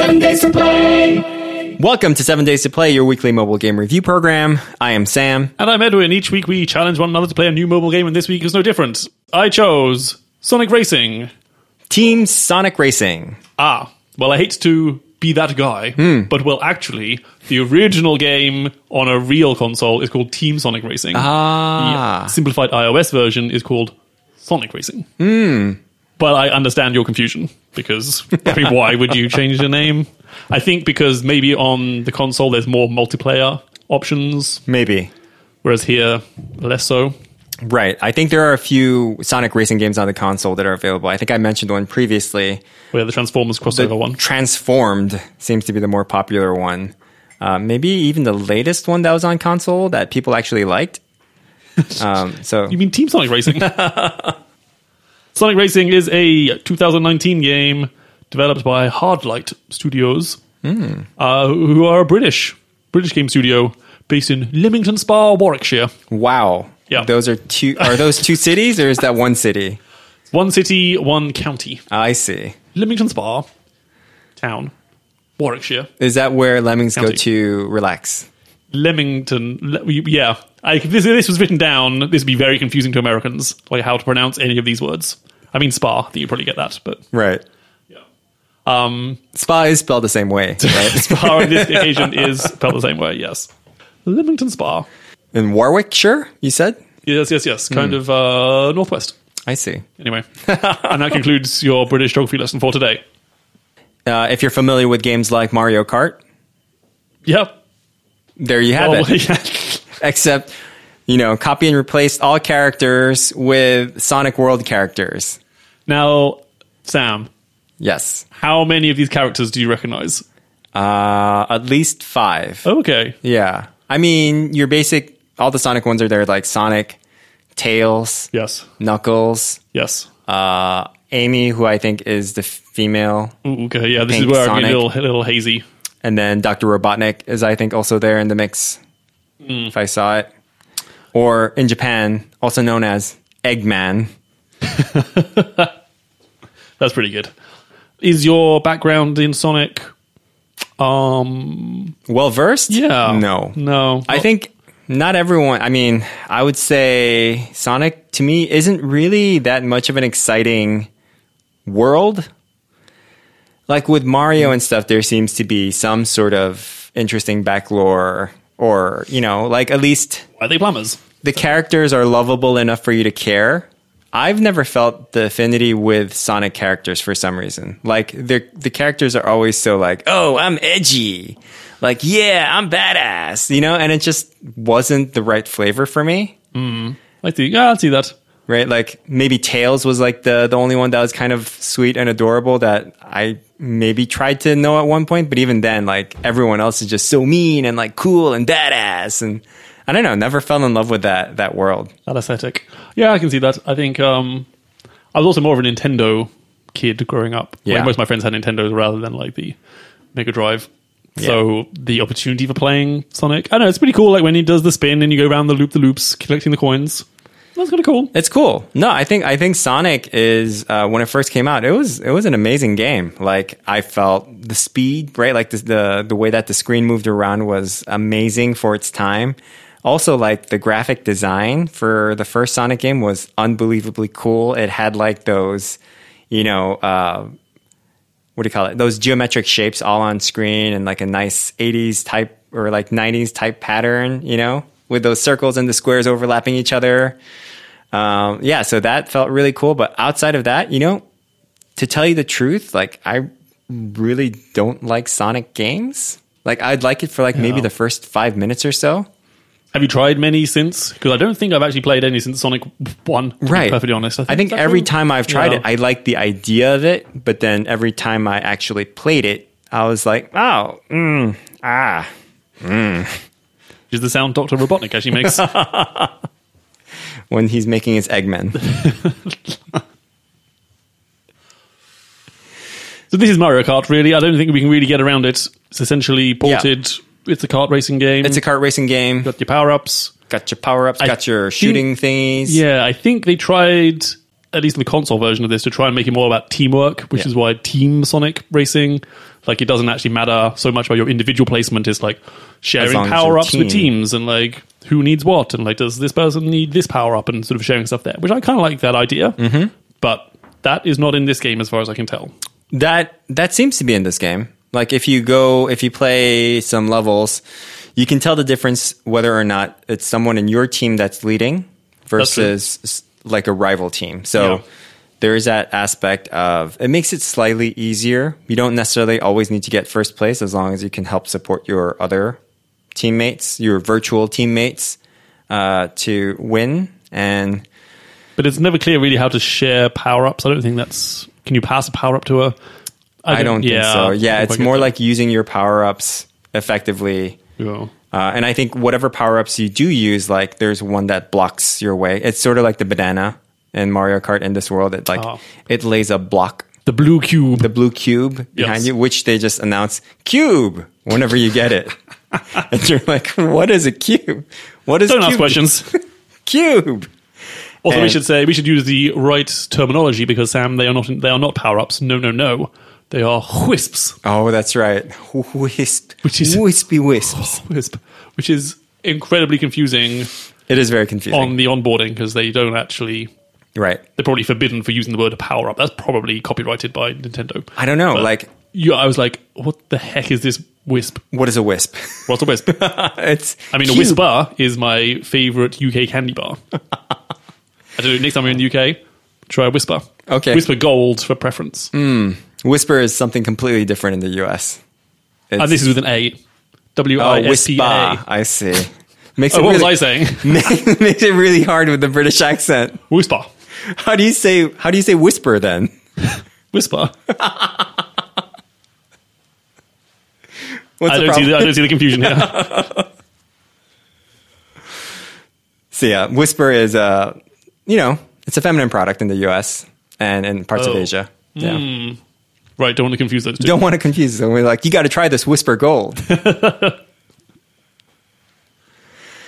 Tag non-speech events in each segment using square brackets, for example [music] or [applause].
Seven Days to Play. Welcome to Seven Days to Play, your weekly mobile game review program. I am Sam. And I'm Edwin. Each week we challenge one another to play a new mobile game, and this week is no different. I chose Sonic Racing. Team Sonic Racing. Ah, well, I hate to be that guy, but well, actually, the original game on a real console is called Team Sonic Racing. Ah. The simplified iOS version is called Sonic Racing. But I understand your confusion because I mean, why would you change the name? I think because maybe on the console there's more multiplayer options, Maybe. whereas here less so. Right. I think there are a few Sonic Racing games on the console that are available. I think I mentioned one previously. Where the Transformers crossover one. Transformed seems to be the more popular one. Uh, maybe even the latest one that was on console that people actually liked. [laughs] Um, so You mean Team Sonic Racing? [laughs] Sonic Racing is a 2019 game developed by Hardlight Studios, uh, who are a British British game studio based in Leamington Spa, Warwickshire. wow. Yeah. Those are two. Are those two [laughs] cities or is that one city? One city, one county. I see. Leamington Spa, town, Warwickshire. Is that where lemmings go to relax? Leamington, Le- yeah. I, if this, this was written down, this would be very confusing to Americans, like how to pronounce any of these words. I mean, Spa, I think you probably get that, but Right. yeah. Um, Spa is spelled the same way, [laughs] right? Spa on this occasion is spelled the same way, yes. Leamington Spa. In Warwickshire, you said? Yes, yes, yes. Kind of uh, northwest. I see. Anyway. [laughs] and that concludes your British geography lesson for today. Uh, if you're familiar with games like Mario Kart, Yep. There you have Oh, it. [laughs] Except, you know, copy and replace all characters with Sonic World characters. now, Sam, Yes. how many of these characters do you recognize? Uh, at least five. Okay. Yeah. I mean, your basic, all the Sonic ones are there, like Sonic, Tails, Yes. Knuckles, Yes. uh, Amy, who I think is the female, Ooh, okay, yeah, this is where Sonic. a little, a little hazy. And then Dr. Robotnik is, I think, also there in the mix, if I saw it. Or in Japan, also known as Eggman. [laughs] That's pretty good. Is your background in Sonic? Um, Well versed? yeah. No. No. I think not everyone. I mean, I would say Sonic to me isn't really that much of an exciting world. Like with Mario and stuff, there seems to be some sort of interesting back lore, or you know, like at least Why are they plumbers? the characters are lovable enough for you to care. I've never felt the affinity with Sonic characters for some reason. Like the the characters are always so like, "Oh, I'm edgy." Like, "Yeah, I'm badass." You know, and it just wasn't the right flavor for me. Hmm. I see. Yeah, I see that. Right? Like maybe Tails was like the the only one that was kind of sweet and adorable that I maybe tried to know at one point, but even then like everyone else is just so mean and like cool and badass and I don't know, never fell in love with that that world. That aesthetic. Yeah, I can see that. I think um, I was also more of a Nintendo kid growing up. Like, Yeah. most of my friends had Nintendos rather than like the Mega Drive. So the opportunity for playing Sonic, I don't know, it's pretty cool. Like when he does the spin and you go around the loop, the loops, collecting the coins. That's kind of cool. It's cool. No, I think I think Sonic is uh, when it first came out. It was it was an amazing game. Like I felt the speed, right? Like the the, the way that the screen moved around was amazing for its time. Also, like the graphic design for the first Sonic game was unbelievably cool. It had like those, you know, uh, what do you call it? Those geometric shapes all on screen and like a nice 80s type or like 90s type pattern, you know, with those circles and the squares overlapping each other. Um, yeah, so that felt really cool. But outside of that, you know, to tell you the truth, like I really don't like Sonic games. Like I'd like it for like maybe the first five minutes or so. Have you tried many since? Because I don't think I've actually played any since Sonic 1, to be Right. perfectly honest. I think that's every all- time I've tried Yeah. it, I like the idea of it, but then every time I actually played it, I was like, oh, mm, ah. Is the sound Dr. Robotnik actually makes. [laughs] [laughs] when he's making his Eggman. [laughs] So this is Mario Kart, really. I don't think we can really get around it. It's essentially ported. It's a kart racing game. it's a kart racing game. got your power ups. Got your power ups, got your think- shooting thingies. Yeah, I think they tried, at least in the console version of this, to try and make it more about teamwork, which Yeah. is why Team Sonic Racing, Like it doesn't actually matter so much about your individual placement. It's like sharing power ups with teams and like who needs what and like does this person need this power up and sort of sharing stuff there. Which I kind of like that idea. Mm-hmm. But that is not in this game as far as I can tell. That that seems to be in this game. Like if you go if you play some levels, you can tell the difference whether or not it's someone in your team that's leading versus s- like a rival team. So Yeah. there is that aspect of it makes it slightly easier. You don't necessarily always need to get first place as long as you can help support your other teammates, your virtual teammates, uh, to win. And But it's never clear really how to share power ups. I don't think that's. Can you pass a power up to a? I don't, think so. Yeah, it's more like using your power ups effectively. Yeah. Uh, and I think whatever power ups you do use, like there's one that blocks your way. It's sort of like the banana in Mario Kart in this world. It like Oh. it lays a block, the blue cube. the blue cube behind Yes. you, which they just announce cube whenever you get it. [laughs] [laughs] and you're like, what is a cube? What is don't ask cube? questions. [laughs] Cube. Also, we should say we should use the right terminology because Sam, they are not they are not power ups. No, no, no. They are wisps. Oh, that's right. Wisp. Which is- wispy wisps. [laughs] Wisp, which is incredibly confusing It is very confusing. on the onboarding because they don't actually. right. They're probably forbidden for using the word power up. That's probably copyrighted by Nintendo. I don't know. But- like, I was like, what the heck is this wisp? what is a wisp? [laughs] What's a wisp? [laughs] it's. I mean, a wisp bar is my favorite UK candy bar. [laughs] I don't know. Next time you're in the UK, try a Wispa. Okay. Wispa Gold for preference. Hmm. Whisper is something completely different in the US. And ah, this is with an A. Oh, w oh, I S P. A. I see. Makes Oh, it what was I saying? makes it really hard with the British accent. Whisper. How do you say? How do you say whisper then? Whisper. What's I the don't, see the, I don't see the confusion here. [laughs] So yeah, whisper is uh, you know, it's a feminine product in the US and in parts of Oh. Asia. Yeah. right, don't want to confuse those two. Don't want to confuse them. We're like, you got to try this Wispa Gold. [laughs]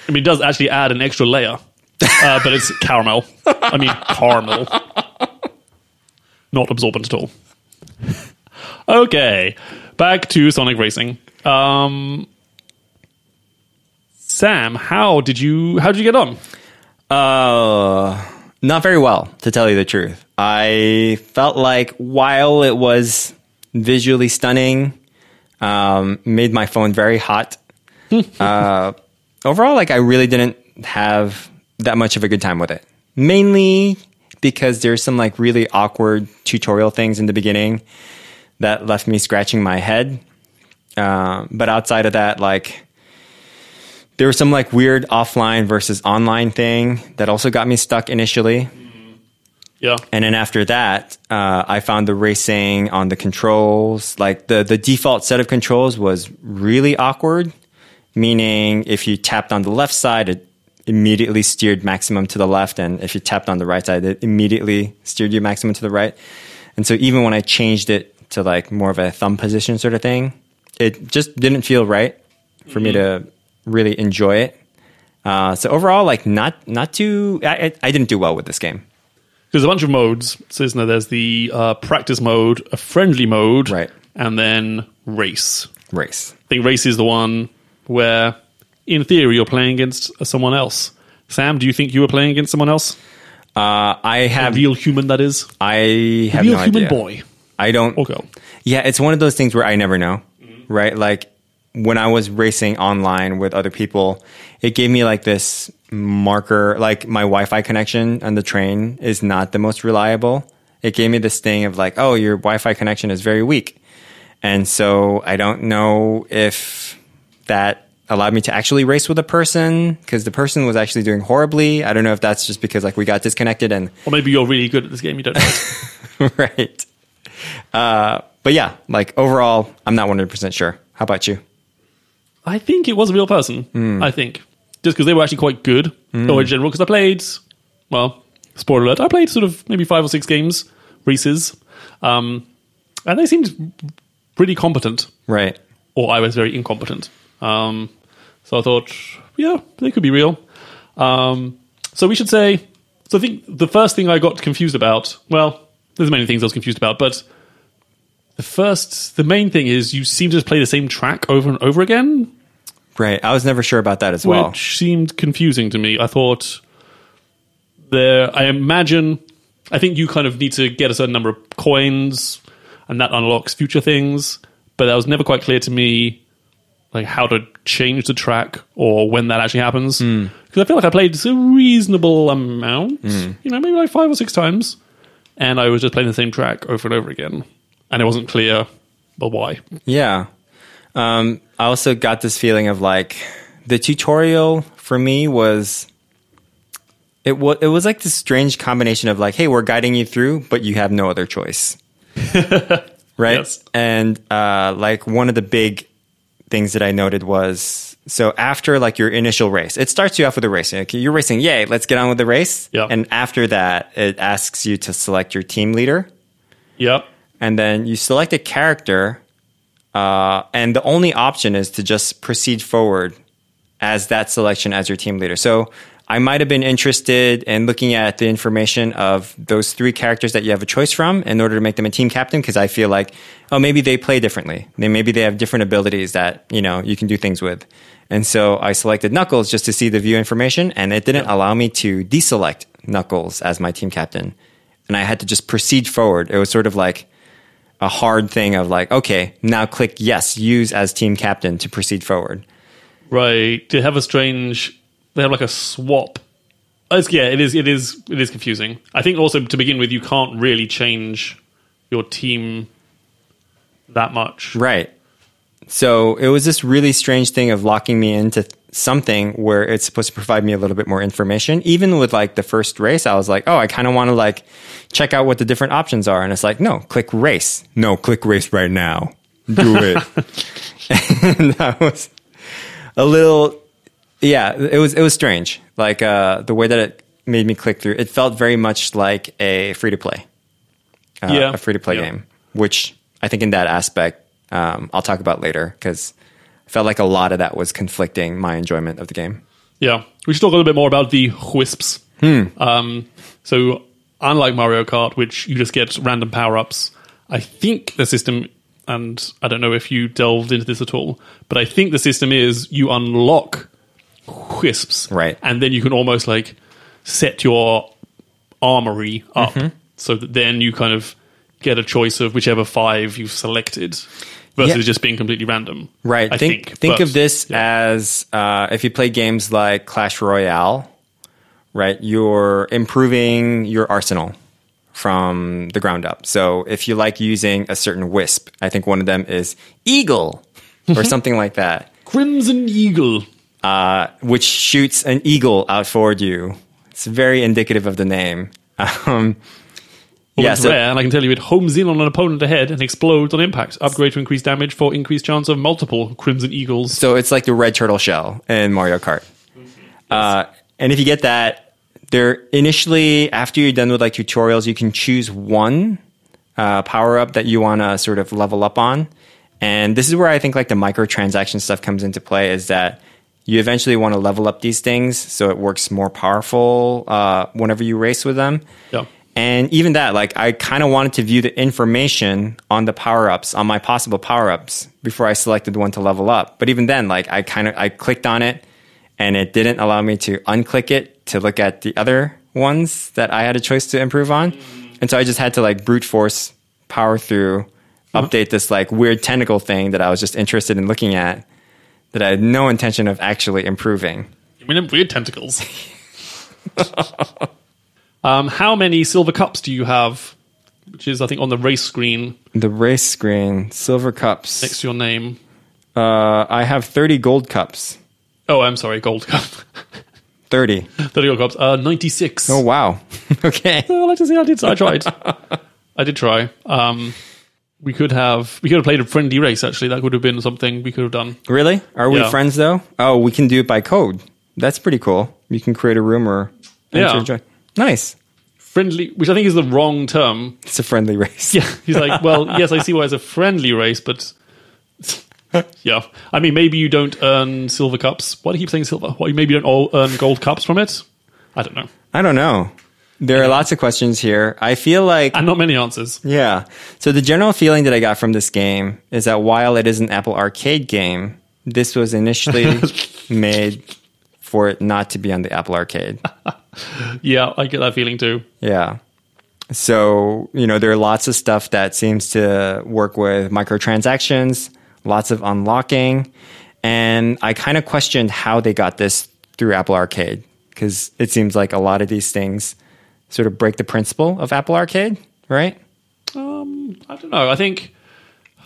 I mean, it does actually add an extra layer, uh, but it's [laughs] caramel. I mean, caramel. Not absorbent at all. okay, back to Sonic Racing. Um, Sam, how did you how did you get on? Uh, not very well, to tell you the truth. I felt like while it was visually stunning, um, made my phone very hot. uh, overall, like I really didn't have that much of a good time with it. Mainly because there's some like really awkward tutorial things in the beginning that left me scratching my head. Uh, but outside of that, like there was some like weird offline versus online thing that also got me stuck initially. Yeah, And then after that, uh, I found the racing on the controls, like the, the default set of controls was really awkward, meaning if you tapped on the left side, it immediately steered maximum to the left. And if you tapped on the right side, it immediately steered you maximum to the right. And so even when I changed it to like more of a thumb position sort of thing, it just didn't feel right for me to really enjoy it. Uh, so overall, like not not too. I, I- didn't do well with this game. there's a bunch of modes. So isn't there? There's the uh, practice mode, a friendly mode, Right. and then race. Race. I think race is the one where, in theory, you're playing against someone else. Sam, do you think you were playing against someone else? Uh, I A have. real human, that is. I have a real no human idea. boy I don't. or girl. Yeah, it's one of those things where I never know, right? Like when I was racing online with other people, it gave me like this marker, like my Wi-Fi connection on the train is not the most reliable. It gave me this thing of like, oh, your Wi-Fi connection is very weak, and so I don't know if that allowed me to actually race with a person because the person was actually doing horribly. I don't know if that's just because like we got disconnected and Or maybe you're really good at this game, you don't know. [laughs] right. Uh, but yeah, like overall, I'm not 100% sure. How about you? I think it was a real person. Hmm. I think. Just because they were actually quite good, or in general, because I played, well, spoiler alert, I played sort of maybe five or six games, races, um, and they seemed pretty competent, Right. or I was very incompetent. Um, so I thought, yeah, they could be real. Um, so we should say, so I think the first thing I got confused about, well, there's many things I was confused about, but the first, the main thing is you seem to just play the same track over and over again, Right. I was never sure about that as well. which seemed confusing to me. I thought there, I imagine, I think you kind of need to get a certain number of coins, and that unlocks future things. But that was never quite clear to me, like how to change the track or when that actually happens. Hmm. Because I feel like I played a reasonable amount, you know, maybe like five or six times, and I was just playing the same track over and over again, and it wasn't clear, but why? Yeah. Um, I also got this feeling of like the tutorial for me was it was it was like this strange combination of like, hey, we're guiding you through, but you have no other choice. [laughs] right? Yes. And uh, like one of the big things that I noted was so after like your initial race, it starts you off with a race. Okay, you're racing, yay, let's get on with the race. Yeah. And after that, it asks you to select your team leader Yep. and then you select a character, uh, and the only option is to just proceed forward as that selection as your team leader. So I might have been interested in looking at the information of those three characters that you have a choice from in order to make them a team captain because I feel like, oh, maybe they play differently. They, maybe they have different abilities that, you know, you can do things with. And so I selected Knuckles just to see the view information, and it didn't allow me to deselect Knuckles as my team captain. And I had to just proceed forward. It was sort of like, a hard thing of like, okay, now click yes, use as team captain to proceed forward. Right. They have a strange. They have like a swap. It's, yeah, it is. It is. It is confusing. I think also to begin with, you can't really change your team that much. Right. So it was this really strange thing of locking me into something where it's supposed to provide me a little bit more information. Even with like the first race, I was like, oh, I kind of want to like check out what the different options are. And it's like, no, click race. No, click race right now. Do it. [laughs] [laughs] and that was a little, yeah, it was, it was strange. Like, uh, the way that it made me click through, it felt very much like a free to play, uh, Yeah. a free to play Yeah. game, which I think in that aspect, um, I'll talk about later because I felt like a lot of that was conflicting my enjoyment of the game. Yeah, we should talk a little bit more about the Wisps. Um, so, unlike Mario Kart, which you just get random power ups, I think the system, and I don't know if you delved into this at all, but I think the system is you unlock Wisps, Right. and then you can almost like set your armory up so that then you kind of get a choice of whichever five you've selected versus Yeah. just being completely random. Right. I think think. think but- of this as uh, if you play games like Clash Royale, right? You're improving your arsenal from the ground up. So if you like using a certain wisp, I think one of them is Eagle or [laughs] something like that, Crimson Eagle. Uh, which shoots an eagle out forward you. It's very indicative of the name. [laughs] Um, Well, yeah, it's so- rare, and I can tell you it homes in on an opponent ahead and explodes on impact. Upgrade to increase damage for increased chance of multiple Crimson Eagles. So it's like the red turtle shell in Mario Kart. Uh, and if you get that, there initially after you're done with like tutorials, you can choose one uh, power up that you want to sort of level up on. And this is where I think like the microtransaction stuff comes into play. Is that you eventually want to level up these things so it works more powerful uh, whenever you race with them. Yeah. And even that, like, I kind of wanted to view the information on the power ups, on my possible power ups, before I selected one to level up. But even then, like, I kind of I clicked on it, and it didn't allow me to unclick it to look at the other ones that I had a choice to improve on. And so I just had to like brute force power through, update this like weird tentacle thing that I was just interested in looking at, that I had no intention of actually improving. I mean, weird tentacles. [laughs] um, how many silver cups do you have? Which is, I think, on the race screen The race screen, silver cups. next to your name. Uh, I have 30 gold cups. Oh, I'm sorry, gold cup. [laughs] 30. 30 gold cups. Uh, 96. Oh, wow. [laughs] okay. I like to see I did. I tried. I did try. Um, we could have we could have played a friendly race. Actually, that would have been something we could have done. Really? Are we Yeah. friends, though? Oh, we can do it by code. That's pretty cool. You can create a room or. enter Yeah. Nice. Friendly, which I think is the wrong term. It's a friendly race. Yeah, he's like, [laughs] well, yes, I see why it's a friendly race, but [laughs] yeah, I mean, maybe you don't earn silver cups. Why do you keep saying silver? Why maybe you don't all earn gold cups from it? I don't know. I don't know. There are lots of questions here. I feel like and not many answers. Yeah. So the general feeling that I got from this game is that while it is an Apple Arcade game, this was initially [laughs] made for it not to be on the Apple Arcade. [laughs] Yeah, I get that feeling too. Yeah. So, you know, there are lots of stuff that seems to work with microtransactions, lots of unlocking. And I kind of questioned how they got this through Apple Arcade because it seems like a lot of these things sort of break the principle of Apple Arcade, right? Um, I don't know. I think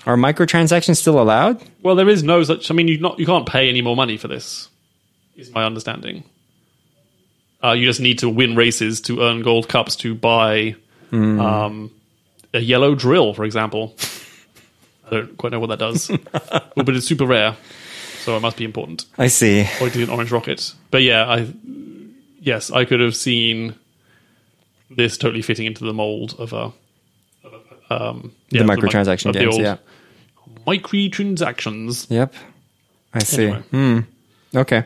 Are microtransactions still allowed? well, there is no such. I mean, you not you can't pay any more money for this. Is my understanding. Uh, you just need to win races to earn gold cups to buy um, a yellow drill, for example. I don't quite know what that does, [laughs] oh, but it's super rare, so it must be important. I see. Or to an orange rocket. But yeah, I yes, I could have seen this totally fitting into the mold of a, of a um, yeah, the microtransaction the games, old yeah. Microtransactions. Yep. I see. Anyway. Hmm. Okay.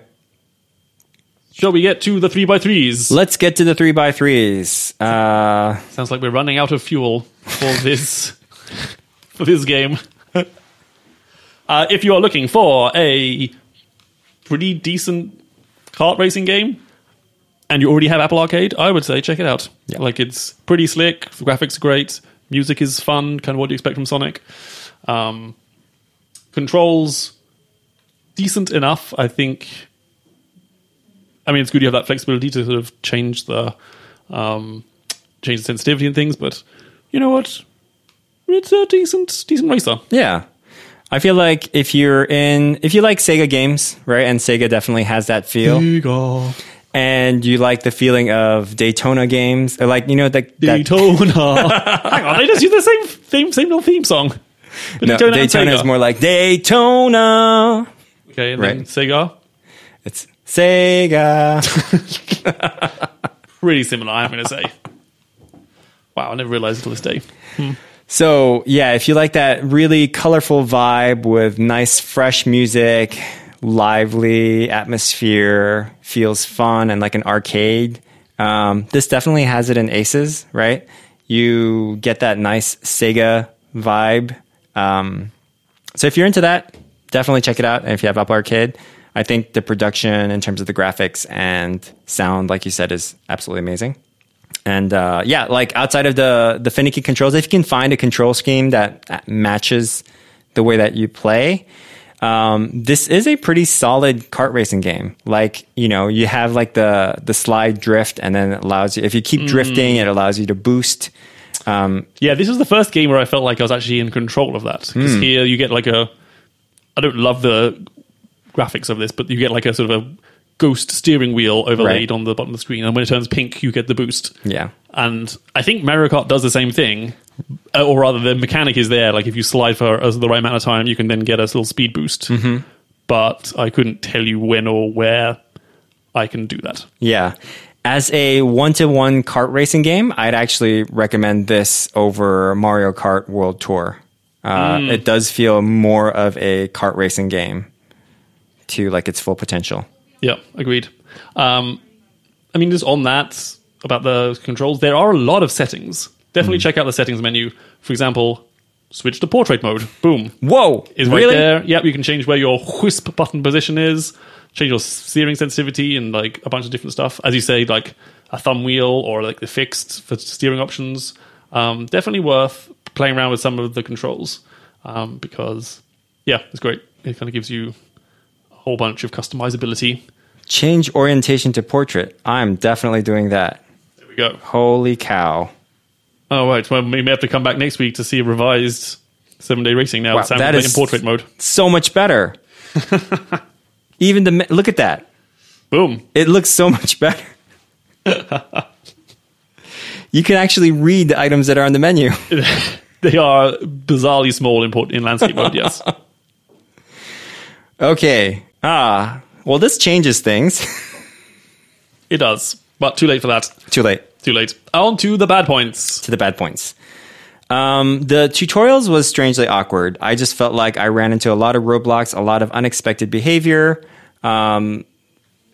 Shall we get to the three by threes? Let's get to the three by threes. Uh, Sounds like we're running out of fuel for [laughs] this for this game. [laughs] uh, if you are looking for a pretty decent kart racing game, and you already have Apple Arcade, I would say check it out. Yeah. Like it's pretty slick, the graphics are great, music is fun, kind of what you expect from Sonic. Um, controls decent enough, I think. I mean, it's good you have that flexibility to sort of change the um, change the sensitivity and things, but you know what? It's a decent decent racer. yeah. I feel like if you're in, if you like Sega games, right, and Sega definitely has that feel, and you like the feeling of Daytona games, or like you know that, that Daytona. [laughs] Hang on, they just use the same theme, same little theme song. But no, and Daytona is more like Daytona. okay. And then Right. Sega, It's Sega. [laughs] pretty similar. I'm going to say. Wow, I never realized until this day. Hmm. So yeah, if you like that really colorful vibe with nice fresh music, lively atmosphere, feels fun and like an arcade, um, this definitely has it in Aces, right? You get that nice Sega vibe. Um, so if you're into that, definitely check it out. And if you have Apple Arcade, I think the production in terms of the graphics and sound, like you said, is absolutely amazing. And uh, yeah, like outside of the the finicky controls, if you can find a control scheme that matches the way that you play, um, this is a pretty solid kart racing game. Like you know, you have like the the slide drift, and then it allows you if you keep drifting, it allows you to boost. Um, Yeah, this was the first game where I felt like I was actually in control of that. Because Hmm. here you get like a. I don't love the graphics of this, but you get like a sort of a ghost steering wheel overlaid Right. on the bottom of the screen, and when it turns pink, you get the boost. yeah, And I think Mario Kart does the same thing, uh, or rather, the mechanic is there. Like if you slide for uh, the right amount of time, you can then get a little speed boost. Mm-hmm. But I couldn't tell you when or where I can do that. yeah. As a one to one kart racing game, I'd actually recommend this over Mario Kart World Tour. Uh, It does feel more of a kart racing game to like its full potential. Yeah, agreed. Um, I mean, just on that about the controls, there are a lot of settings. Definitely check out the settings menu. For example, switch to portrait mode. Boom. Whoa! Is right there. Yep, you can change where your wisp button position is, change your steering sensitivity, and like a bunch of different stuff. As you say, like a thumb wheel or like the fixed for steering options. Um, definitely worth playing around with some of the controls um, because, yeah, it's great. It kind of gives you whole bunch of customizability. Change orientation to portrait. I'm definitely doing that. There we go. Holy cow! Oh, right. Well, we may have to come back next week to see a revised seven day racing now Wow, Sam that is- in portrait mode. So much better. [laughs] Even the look at that. Boom. It looks so much better. [laughs] you can actually read the items that are on the menu. [laughs] They are bizarrely small in, port- in landscape mode, yes. Okay. Ah. Well, this changes things. It does. But too late for that. Too late. Too late. On to the bad points. to the bad points. Um, the tutorials was strangely awkward. I just felt like I ran into a lot of roadblocks, a lot of unexpected behavior. Um,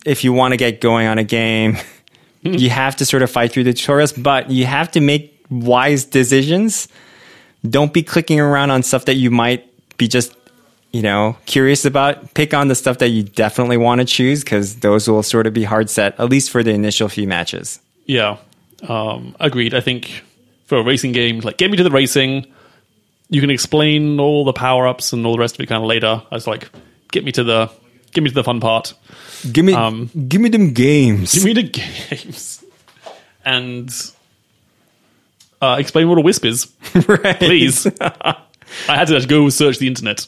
if you want to get going on a game, you have to sort of fight through the tutorials, but you have to make wise decisions. Don't be clicking around on stuff that you might be just, you know, curious about. Pick on the stuff that you definitely want to choose because those will sort of be hard set, at least for the initial few matches. Yeah, um, agreed. I think for a racing game, like get me to the racing. You can explain all the power ups and all the rest of it kind of later. I was like, get me to the get me to the fun part. Give me, Um, give me them games. Give me the [laughs] games and uh, explain what a wisp is, [laughs] right. please. [laughs] I had to go search the internet.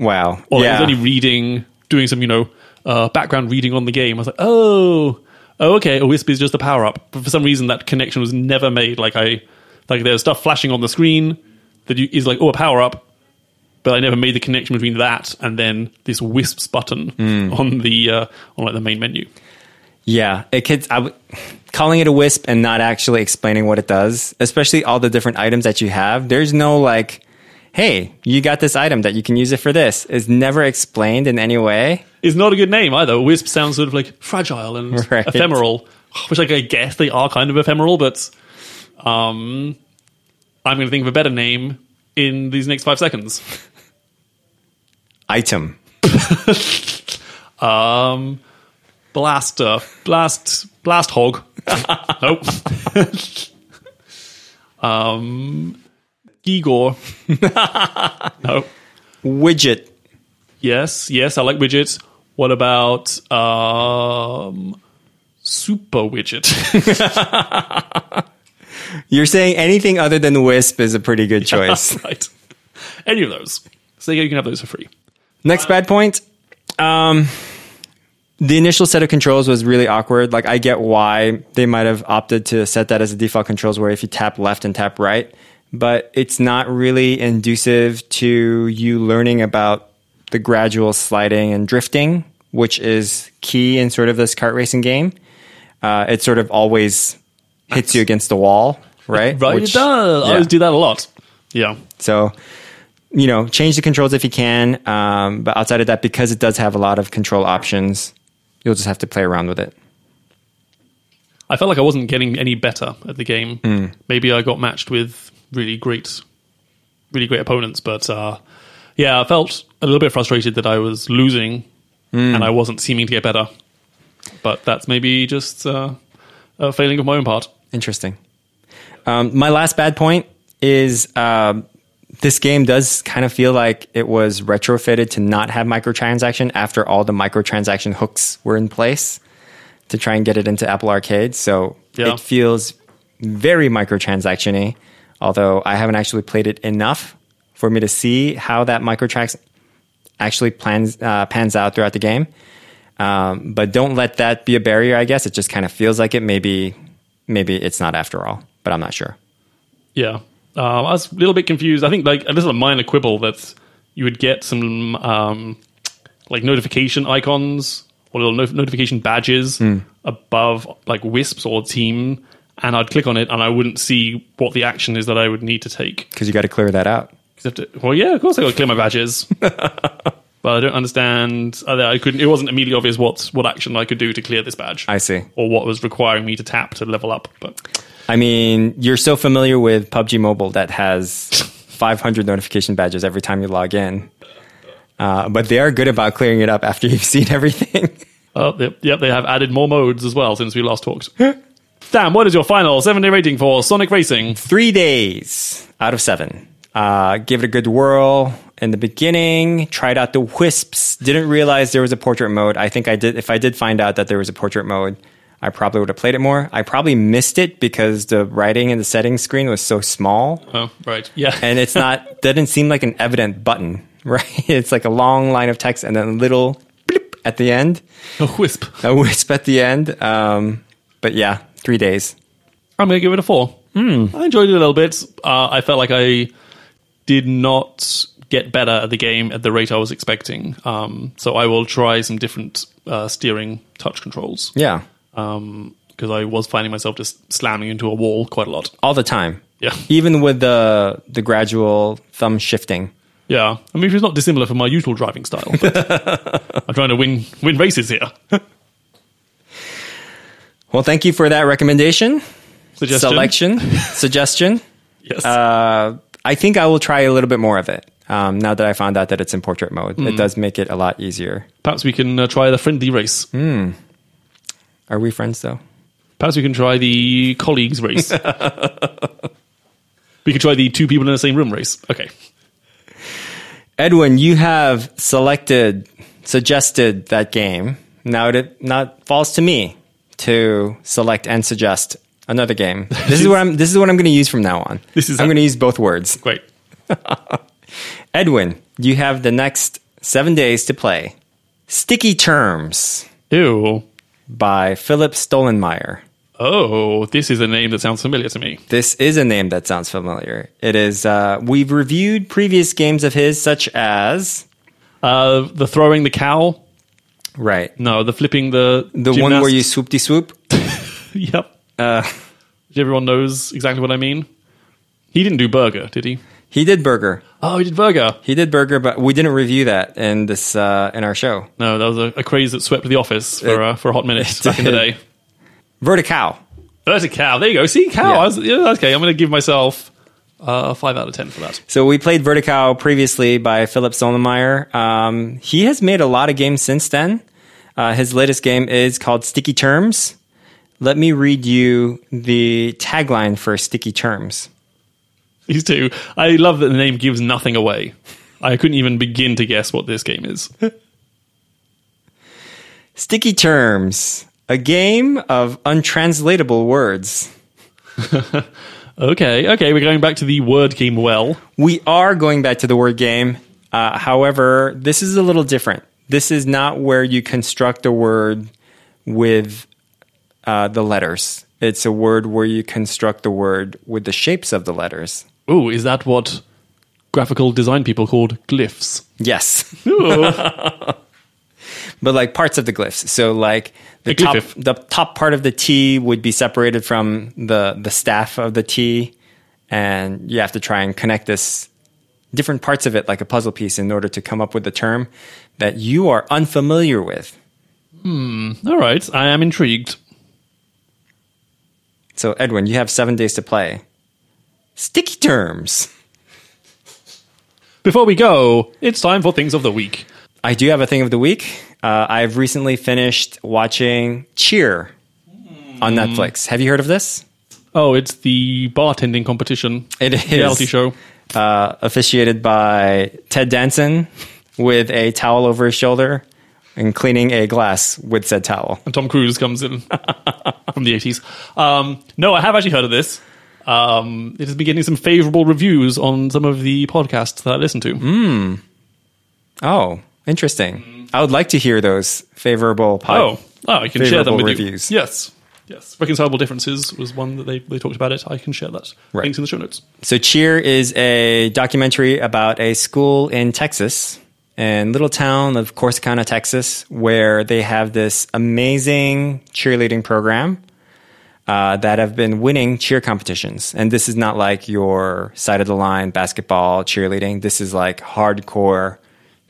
Wow. Or I yeah. was only reading, doing some, you know, uh, background reading on the game. I was like, oh, oh, okay, a wisp is just a power up. But for some reason, that connection was never made. Like I, like there's stuff flashing on the screen that you, is like, oh, a power up. But I never made the connection between that and then this wisps button on the uh, on like the main menu. Yeah, it could. I w- calling it a wisp and not actually explaining what it does, especially all the different items that you have. There's no like, hey, you got this item that you can use it for this. Is never explained in any way. Is not a good name either. Wisp sounds sort of like fragile and [laughs] Right. ephemeral, which like I guess they are kind of ephemeral, but um, I'm going to think of a better name in these next five seconds. Item. [laughs] Um, blaster, blast, blast hog. [laughs] nope. um, Igor. [laughs] no. Widget. Yes, yes, I like widgets. What about um, super widget? [laughs] You're saying anything other than wisp is a pretty good choice. [laughs] right. Any of those. So you can have those for free. Next bad point. Um, the initial set of controls was really awkward. Like I get why they might have opted to set that as a default controls where if you tap left and tap right, but it's not really inducive to you learning about the gradual sliding and drifting, which is key in sort of this kart racing game. Uh, it sort of always hits you against the wall, right? Right, Which- it does. I always do that a lot. Yeah. So, you know, change the controls if you can. Um, but outside of that, because it does have a lot of control options, you'll just have to play around with it. I felt like I wasn't getting any better at the game. Hmm. Maybe I got matched with really great, really great opponents, but uh, yeah, I felt a little bit frustrated that I was losing Hmm. and I wasn't seeming to get better. But that's maybe just uh, a failing of my own part. Interesting. Um, my last bad point is um, this game does kind of feel like it was retrofitted to not have microtransaction after all the microtransaction hooks were in place to try and get it into Apple Arcade. So Yeah. it feels very microtransaction y, although I haven't actually played it enough for me to see how that microtrans actually plans, uh, pans out throughout the game. Um, but don't let that be a barrier, I guess. It just kind of feels like it. Maybe, maybe it's not after all, but I'm not sure. Yeah. Um, I was a little bit confused. I think like this is a minor quibble that you would get some um, like notification icons or little not- notification badges above like wisps or team, and I'd click on it and I wouldn't see what the action is that I would need to take. Because you got to clear that out. Well, yeah, of course I got to clear my badges. [laughs] But I don't understand. uh, I couldn't. It wasn't immediately obvious what what action I could do to clear this badge, I see. or what was requiring me to tap to level up. But I mean, you're so familiar with PUBG Mobile that has 500 notification badges every time you log in. Uh, but they are good about clearing it up after [laughs] you've seen everything. Oh, yep, yep, they have added more modes as well since we last talked. [laughs] Dan, what is your final seven day rating for Sonic Racing? Three days out of seven. Uh, give it a good whirl in the beginning. Tried out the wisps. Didn't realize there was a portrait mode. I think I did. If I did find out that there was a portrait mode, I probably would have played it more. I probably missed it because the writing in the settings screen was so small. Oh, right. Yeah. and it's not [laughs] doesn't seem like an evident button, [laughs] right? It's like a long line of text and then a little at the end, a wisp. a wisp at the end. Um, but yeah, three days. I'm going to give it a four. I enjoyed it a little bit. Uh, I felt like I did not get better at the game at the rate I was expecting. Um, so I will try some different uh, steering touch controls Yeah, because I was finding myself just slamming into a wall quite a lot. all the time. Yeah. even with the the gradual thumb shifting. Yeah. I mean, it's not dissimilar from my usual driving style. But [laughs] I'm trying to win win races here. [laughs] Well, thank you for that recommendation, Suggestion. selection, [laughs] suggestion. Yes. Uh, I think I will try a little bit more of it. Um, now that I found out that it's in portrait mode, Hmm. it does make it a lot easier. Perhaps we can uh, try the friendly race. Are we friends though? Perhaps we can try the colleagues race. [laughs] we could try the two people in the same room race. Okay. Edwin, you have selected, suggested that game. Now it not falls to me to select and suggest another game. [laughs] This is what I'm. This is what I'm going to use from now on. This is- I'm going to use both words. Great. [laughs] Edwin, you have the next seven days to play. Sticky Terms Ew. by Philip Stollenmayer. Oh, this is a name that sounds familiar to me. This is a name that sounds familiar. It is. Uh, we've reviewed previous games of his, such as Uh, the throwing the cow. Right No, the flipping the the one where you swoop de swoop. [laughs] Yep. Uh, Everyone knows exactly what I mean. He didn't do burger, did he? he did Burger. Oh, he did burger. He did Burger, but we didn't review that in this uh, in our show. No, that was a, a craze that swept the office for It- uh, for a hot minute [laughs] back in the day. Vertical. Cow. There you go. See, cow. Yeah. Was, yeah, okay, I'm going to give myself uh, five out of ten for that. So we played Vertical previously by Philip Stollenmayer. Um, he has made a lot of games since then. Uh, his latest game is called Sticky Terms. Let me read you the tagline for Sticky Terms. These two. I love that the name gives nothing away. I couldn't even begin to guess what this game is. [laughs] Sticky Terms, a game of untranslatable words. [laughs] Okay, okay, we're going back to the word game well. We are going back to the word game. Uh, however, this is a little different. This is not where you construct a word with uh, the letters. It's a word where you construct the word with the shapes of the letters. Oh, is that what graphical design people called glyphs? Yes, Ooh. [laughs] but like parts of the glyphs. So like the top, the top part of the T would be separated from the the staff of the T, and you have to try and connect this different parts of it like a puzzle piece in order to come up with a term that you are unfamiliar with. Hmm. All right, I am intrigued. So, Edwin, you have seven days to play. Sticky terms. Before we go, it's time for things of the week. I do have a thing of the week. Uh, I've recently finished watching Cheer on Netflix. Have you heard of this? Oh, it's the bartending competition. It is. reality show. Uh, officiated by Ted Danson with a towel over his shoulder and cleaning a glass with said towel. And Tom Cruise comes in [laughs] from the 80s. Um, no, I have actually heard of this. Um, it has been getting some favorable reviews on some of the podcasts that I listen to. Oh, interesting. I would like to hear those favorable pod- Oh, oh, I can share them with reviews. you. Yes, yes. Reconcilable differences was one that they, they talked about it. I can share that. Right. Links in the show notes. So Cheer is a documentary about a school in Texas, in little town of Corsicana, Texas, where they have this amazing cheerleading program uh, that have been winning cheer competitions. And this is not like your side of the line basketball cheerleading. This is like hardcore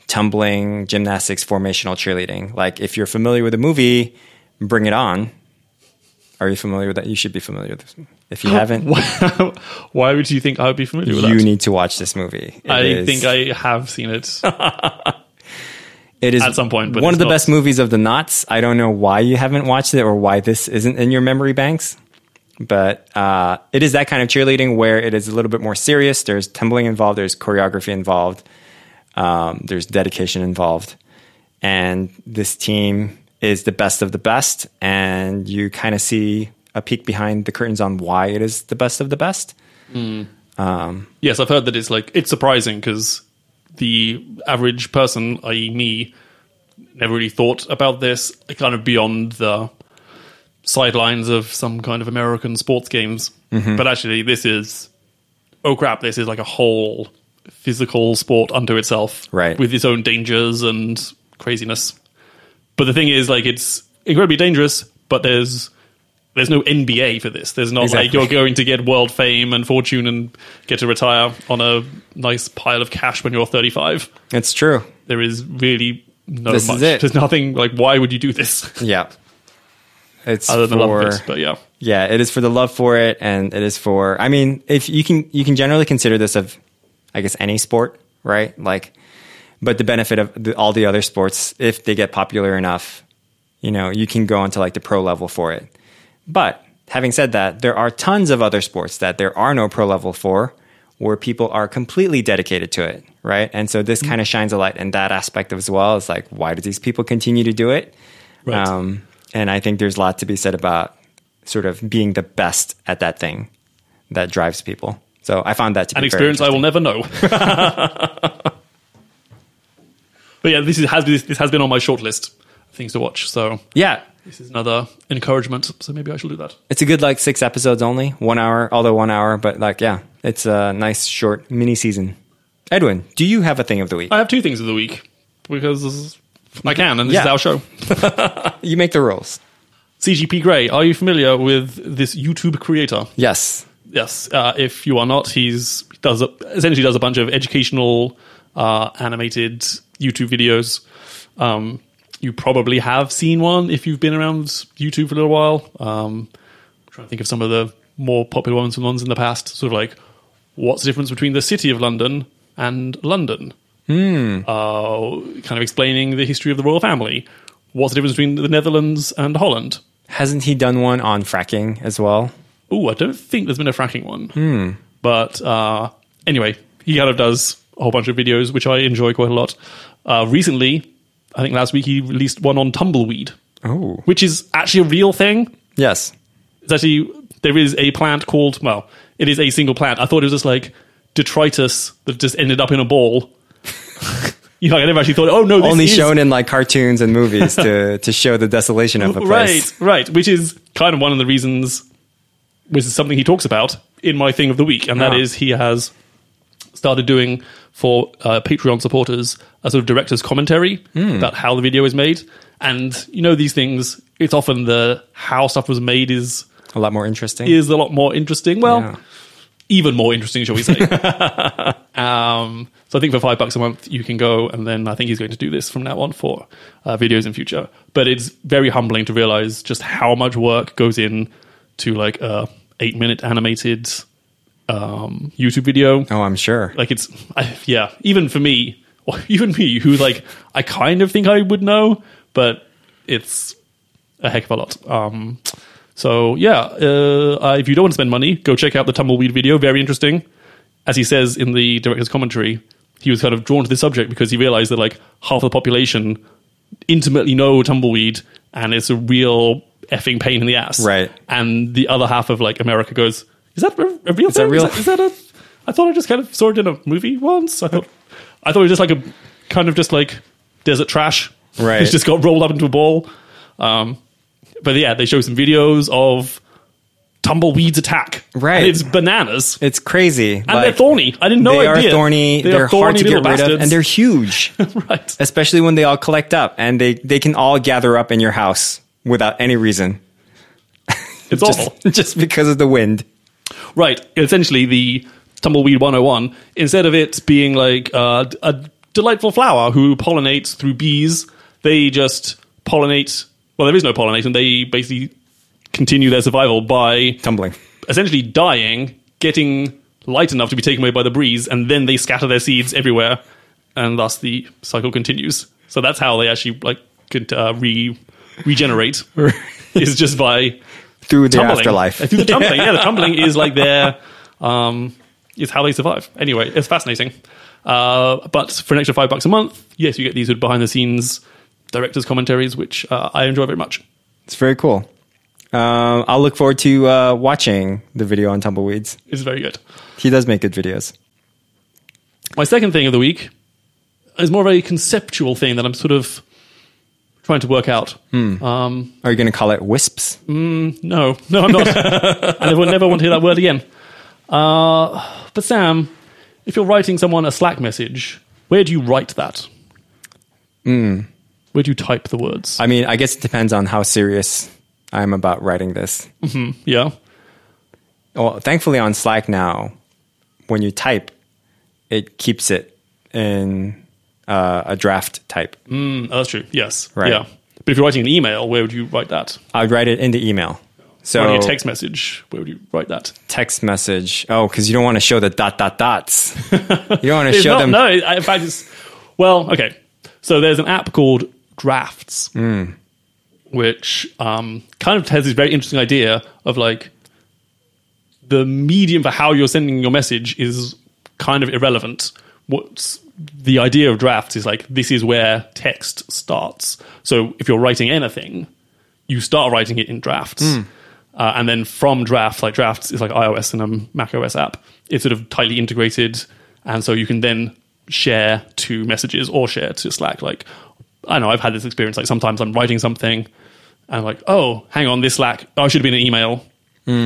tumbling, gymnastics, formational cheerleading. Like if you're familiar with the movie, Bring It On. Are you familiar with that? You should be familiar with this. If you haven't, [laughs] Why would you think I would be familiar with this? you that? need to watch this movie. It I is- think I have seen it. [laughs] it is at some point, one of the not- best movies of the knots. I don't know why you haven't watched it or why this isn't in your memory banks, but uh, it is that kind of cheerleading where it is a little bit more serious. There's tumbling involved. There's choreography involved. Um, there's dedication involved, and this team is the best of the best. And you kind of see a peek behind the curtains on why it is the best of the best. Yes, I've heard that it's like it's surprising because the average person, i.e., me, never really thought about this kind of beyond the sidelines of some kind of American sports games. Mm-hmm. But actually, this is oh crap! This is like a whole physical sport unto itself, Right. With its own dangers and craziness. But the thing is, like, it's incredibly dangerous. But there's there's no NBA for this. There's not like you're going to get world fame and fortune and get to retire on a nice pile of cash when you're 35. It's true. There is really no This is much. it. There's nothing like why would you do this? Yeah. It's other than love for it. But yeah, yeah, it is for the love for it, and it is for. I mean, if you can, you can generally consider this of, I guess, any sport, right? Like, but the benefit of the, all the other sports, if they get popular enough, you know, you can go into like the pro level for it. But having said that, there are tons of other sports that there are no pro level for, where people are completely dedicated to it, right? And so this kind of shines a light in that aspect as well. It's like, why do these people continue to do it? Right. Um, and I think there's a lot to be said about sort of being the best at that thing that drives people. So I found that to be an experience I will never know. [laughs] [laughs] but yeah, this is, has been, this has been on my short list of things to watch. So Yeah, this is another encouragement. So maybe I shall do that. it's a good like six episodes only, one hour, although one hour, but like yeah, it's a nice short mini season. Edwin, do you have a thing of the week? I have two things of the week because I can, and this Yeah. is our show. [laughs] You make the rules. CGP Grey. Are you familiar with this YouTube creator? Yes. Yes. Uh, if you are not, he's he does a, essentially does a bunch of educational uh, animated YouTube videos. Um, you probably have seen one if you've been around YouTube for a little while. Um, trying to think of some of the more popular ones and ones in the past. Sort of like, what's the difference between the city of London and London? Uh, kind of explaining the history of the royal family. What's the difference between the Netherlands and Holland? Hasn't he done one on fracking as well? Oh, I don't think there's been a fracking one. But uh, anyway, he kind of does a whole bunch of videos, which I enjoy quite a lot. Uh, recently, I think last week, he released one on tumbleweed, Oh. which is actually a real thing. Yes. It's actually, there is a plant called, well, it is a single plant. I thought it was just like detritus that just ended up in a ball. [laughs] you know, I never actually thought, oh no, this Only is shown in like cartoons and movies to [laughs] to show the desolation of a place. Right, right. Which is kind of one of the reasons, which is something he talks about in my thing of the week, and that Ah. is he has started doing for uh, Patreon supporters a sort of director's commentary Hmm. about how the video is made. And you know these things. It's often the how stuff was made is A lot more interesting. is a lot more interesting. Well, Yeah. even more interesting, shall we say? [laughs] um, so I think for five bucks a month, you can go, and then I think he's going to do this from now on for uh, videos in future. But it's very humbling to realize just how much work goes in to like a eight minute animated um, YouTube video. Oh, I'm sure. Like it's, I, yeah, even for me, [laughs] even me, who like I kind of think I would know, but it's a heck of a lot. Um, so yeah, uh, if you don't want to spend money, go check out the tumbleweed video. Very interesting. As he says in the director's commentary, he was kind of drawn to this subject because he realized that like half the population intimately know tumbleweed, and it's a real effing pain in the ass. Right. And the other half of like America goes, "Is that a, a real thing? that real?" Is that, is that a? I thought I just kind of saw it in a movie once. I thought, I thought it was just like a kind of just like desert trash. Right. It's just got rolled up into a ball. Um, but yeah, they show some videos of tumbleweeds attack. Right. And it's bananas. It's crazy. And they're thorny. I didn't know They idea. are thorny. They They are are hard to thorny get rid of, bastards. and they're huge. [laughs] right. Especially when they all collect up, and they they can all gather up in your house without any reason, It's [laughs] just awful. [laughs] just because of the wind. Right. Essentially, the Tumbleweed 101, instead of it being like uh, a delightful flower who pollinates through bees, they just pollinate. Well, there is no pollination. They basically continue their survival by Tumbling. essentially dying, getting light enough to be taken away by the breeze, and then they scatter their seeds everywhere, and thus the cycle continues. So that's how they actually like could uh, re regenerate. [laughs] is just by Through the tumbling. afterlife. Uh, Through the tumbling. yeah, the [laughs] tumbling is like their um, is how they survive. Anyway, it's fascinating. Uh, but for an extra five bucks a month, yes, you get these behind the scenes directors' commentaries, which uh, I enjoy very much. It's very cool. Um, I'll look forward to uh, watching the video on tumbleweeds. It's very good. He does make good videos. My second thing of the week is more of a conceptual thing that I'm sort of trying to work out. Um, Are you going to call it wisps? no, no, I'm not. [laughs] I will never want to hear that word again. Uh, but Sam, if you're writing someone a Slack message, where do you write that? Where do you type the words? I mean, I guess it depends on how serious I am about writing this. yeah. Well, thankfully on Slack now, when you type, it keeps it in uh, a draft type. Mm, oh, that's true. Yes. Right. Yeah. But if you're writing an email, where would you write that? I'd write it in the email. So Writing a text message, where would you write that? text message. Oh, because you don't want to show the dot dot dots. [laughs] you don't want to show not- them. No, in fact, it's well, okay. So there's an app called Drafts, Hmm. which um, kind of has this very interesting idea of like the medium for how you're sending your message is kind of irrelevant. What's the idea of drafts is like this is where text starts. So if you're writing anything, you start writing it in drafts. Hmm. Uh, and then from drafts, like drafts is like iOS and a Mac OS app. It's sort of tightly integrated, and so you can then share to messages or share to Slack. Like I know I've had this experience. Like sometimes I'm writing something, and I'm like, oh, hang on, this Slack. Oh, I should have been an email.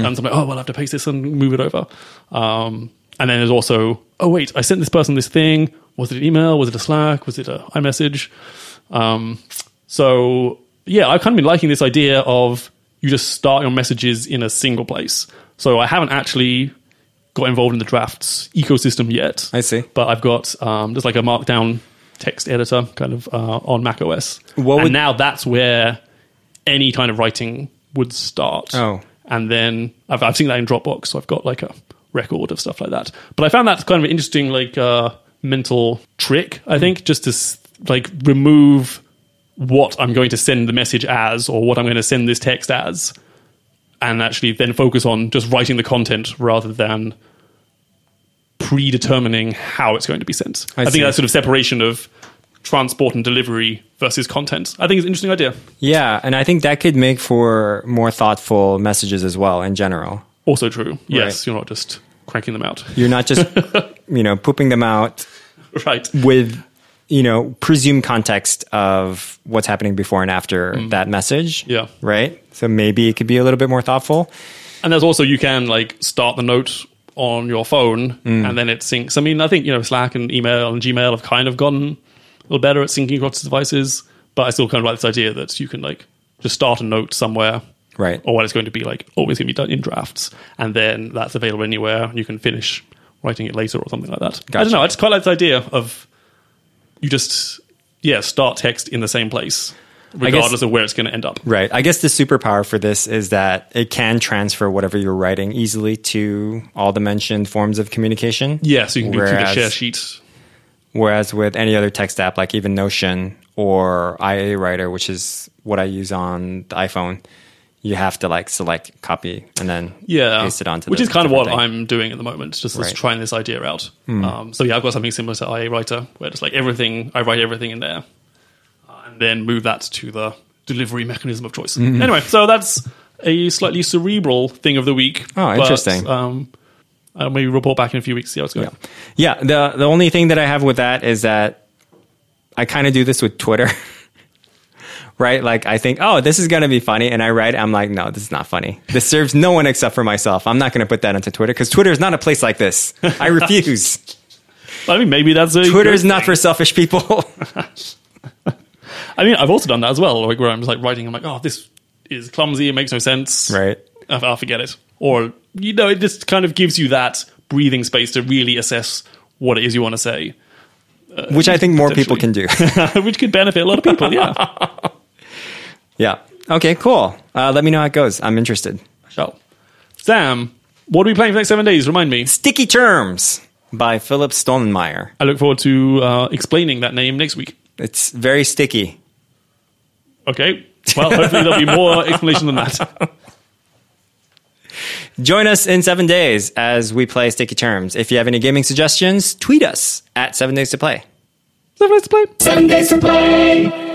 And so I'm like, oh, well, I have to paste this and move it over. Um, and then there's also, oh wait, I sent this person this thing. Was it an email? Was it a Slack? Was it a iMessage? Um, so yeah, I've kind of been liking this idea of you just start your messages in a single place. So I haven't actually got involved in the drafts ecosystem yet. I see. But I've got um, just like a markdown text editor kind of uh, on Mac OS. What and now that's where any kind of writing would start. Oh. And then I've, I've seen that in Dropbox, so I've got like a record of stuff like that. But I found that kind of interesting like uh, mental trick, I hmm. think, just to like remove what I'm going to send the message as or what I'm going to send this text as and actually then focus on just writing the content rather than predetermining how it's going to be sent. I I, think that sort of separation of transport and delivery versus content. I think it's an interesting idea. Yeah, and I think that could make for more thoughtful messages as well in general. Also true. Yes, Right. you're not just cranking them out. You're not just, [laughs] you know, pooping them out right. with, you know, presumed context of what's happening before and after mm. that message. Yeah. Right? So maybe it could be a little bit more thoughtful. And there's also you can like start the note on your phone mm. and then it syncs. I mean, I think you know Slack and email and Gmail have kind of gotten a little better at syncing across devices, but I still kind of like this idea that you can like just start a note somewhere, Right. Or what it's going to be like always going to be done in drafts, and then that's available anywhere. You can finish writing it later or something like that. I don't know. I just quite like this idea of you just yeah start text in the same place, regardless of where it's going to end up. Right. I guess the superpower for this is that it can transfer whatever you're writing easily to all the mentioned forms of communication. Yeah, so you can do through the share sheet. Whereas with any other text app, like even Notion or IA Writer, which is what I use on the iPhone, you have to like select copy and then yeah, paste it onto which is kind of what thing. I'm doing at the moment, just, just Right. Trying this idea out. Um, so yeah, I've got something similar to IA Writer, where it's like everything I write everything in there, uh, and then move that to the delivery mechanism of choice. Mm-hmm. Anyway, so that's a slightly cerebral thing of the week. Oh, but, interesting. Um, I'll maybe report back in a few weeks, see how it's going. Yeah. The the only thing that I have with that is that I kind of do this with Twitter. [laughs] right? Like I think, oh, this is gonna be funny, and I write, I'm like, no, this is not funny. This serves no one except for myself. I'm not gonna put that onto Twitter because Twitter is not a place like this. I refuse. [laughs] I mean, maybe that's a Twitter is not for selfish people. [laughs] [laughs] I mean, I've also done that as well, like where I'm just like writing, I'm like, oh, this is clumsy, it makes no sense. right. I'll, I'll forget it. Or, you know, it just kind of gives you that breathing space to really assess what it is you want to say, Which I think more people can do. which could benefit a lot of people. Yeah. Yeah. Okay, cool. Uh, let me know how it goes. I'm interested. So, Sam, what are we playing for the next seven days? Remind me. Sticky Terms by Philip Stollenmayer. I look forward to uh, explaining that name next week. It's very sticky. Okay. Well, hopefully there'll be more [laughs] explanation than that. [laughs] Join us in seven days as we play Sticky Terms. If you have any gaming suggestions, tweet us at seven days to play. Seven Days to play. Seven days to play.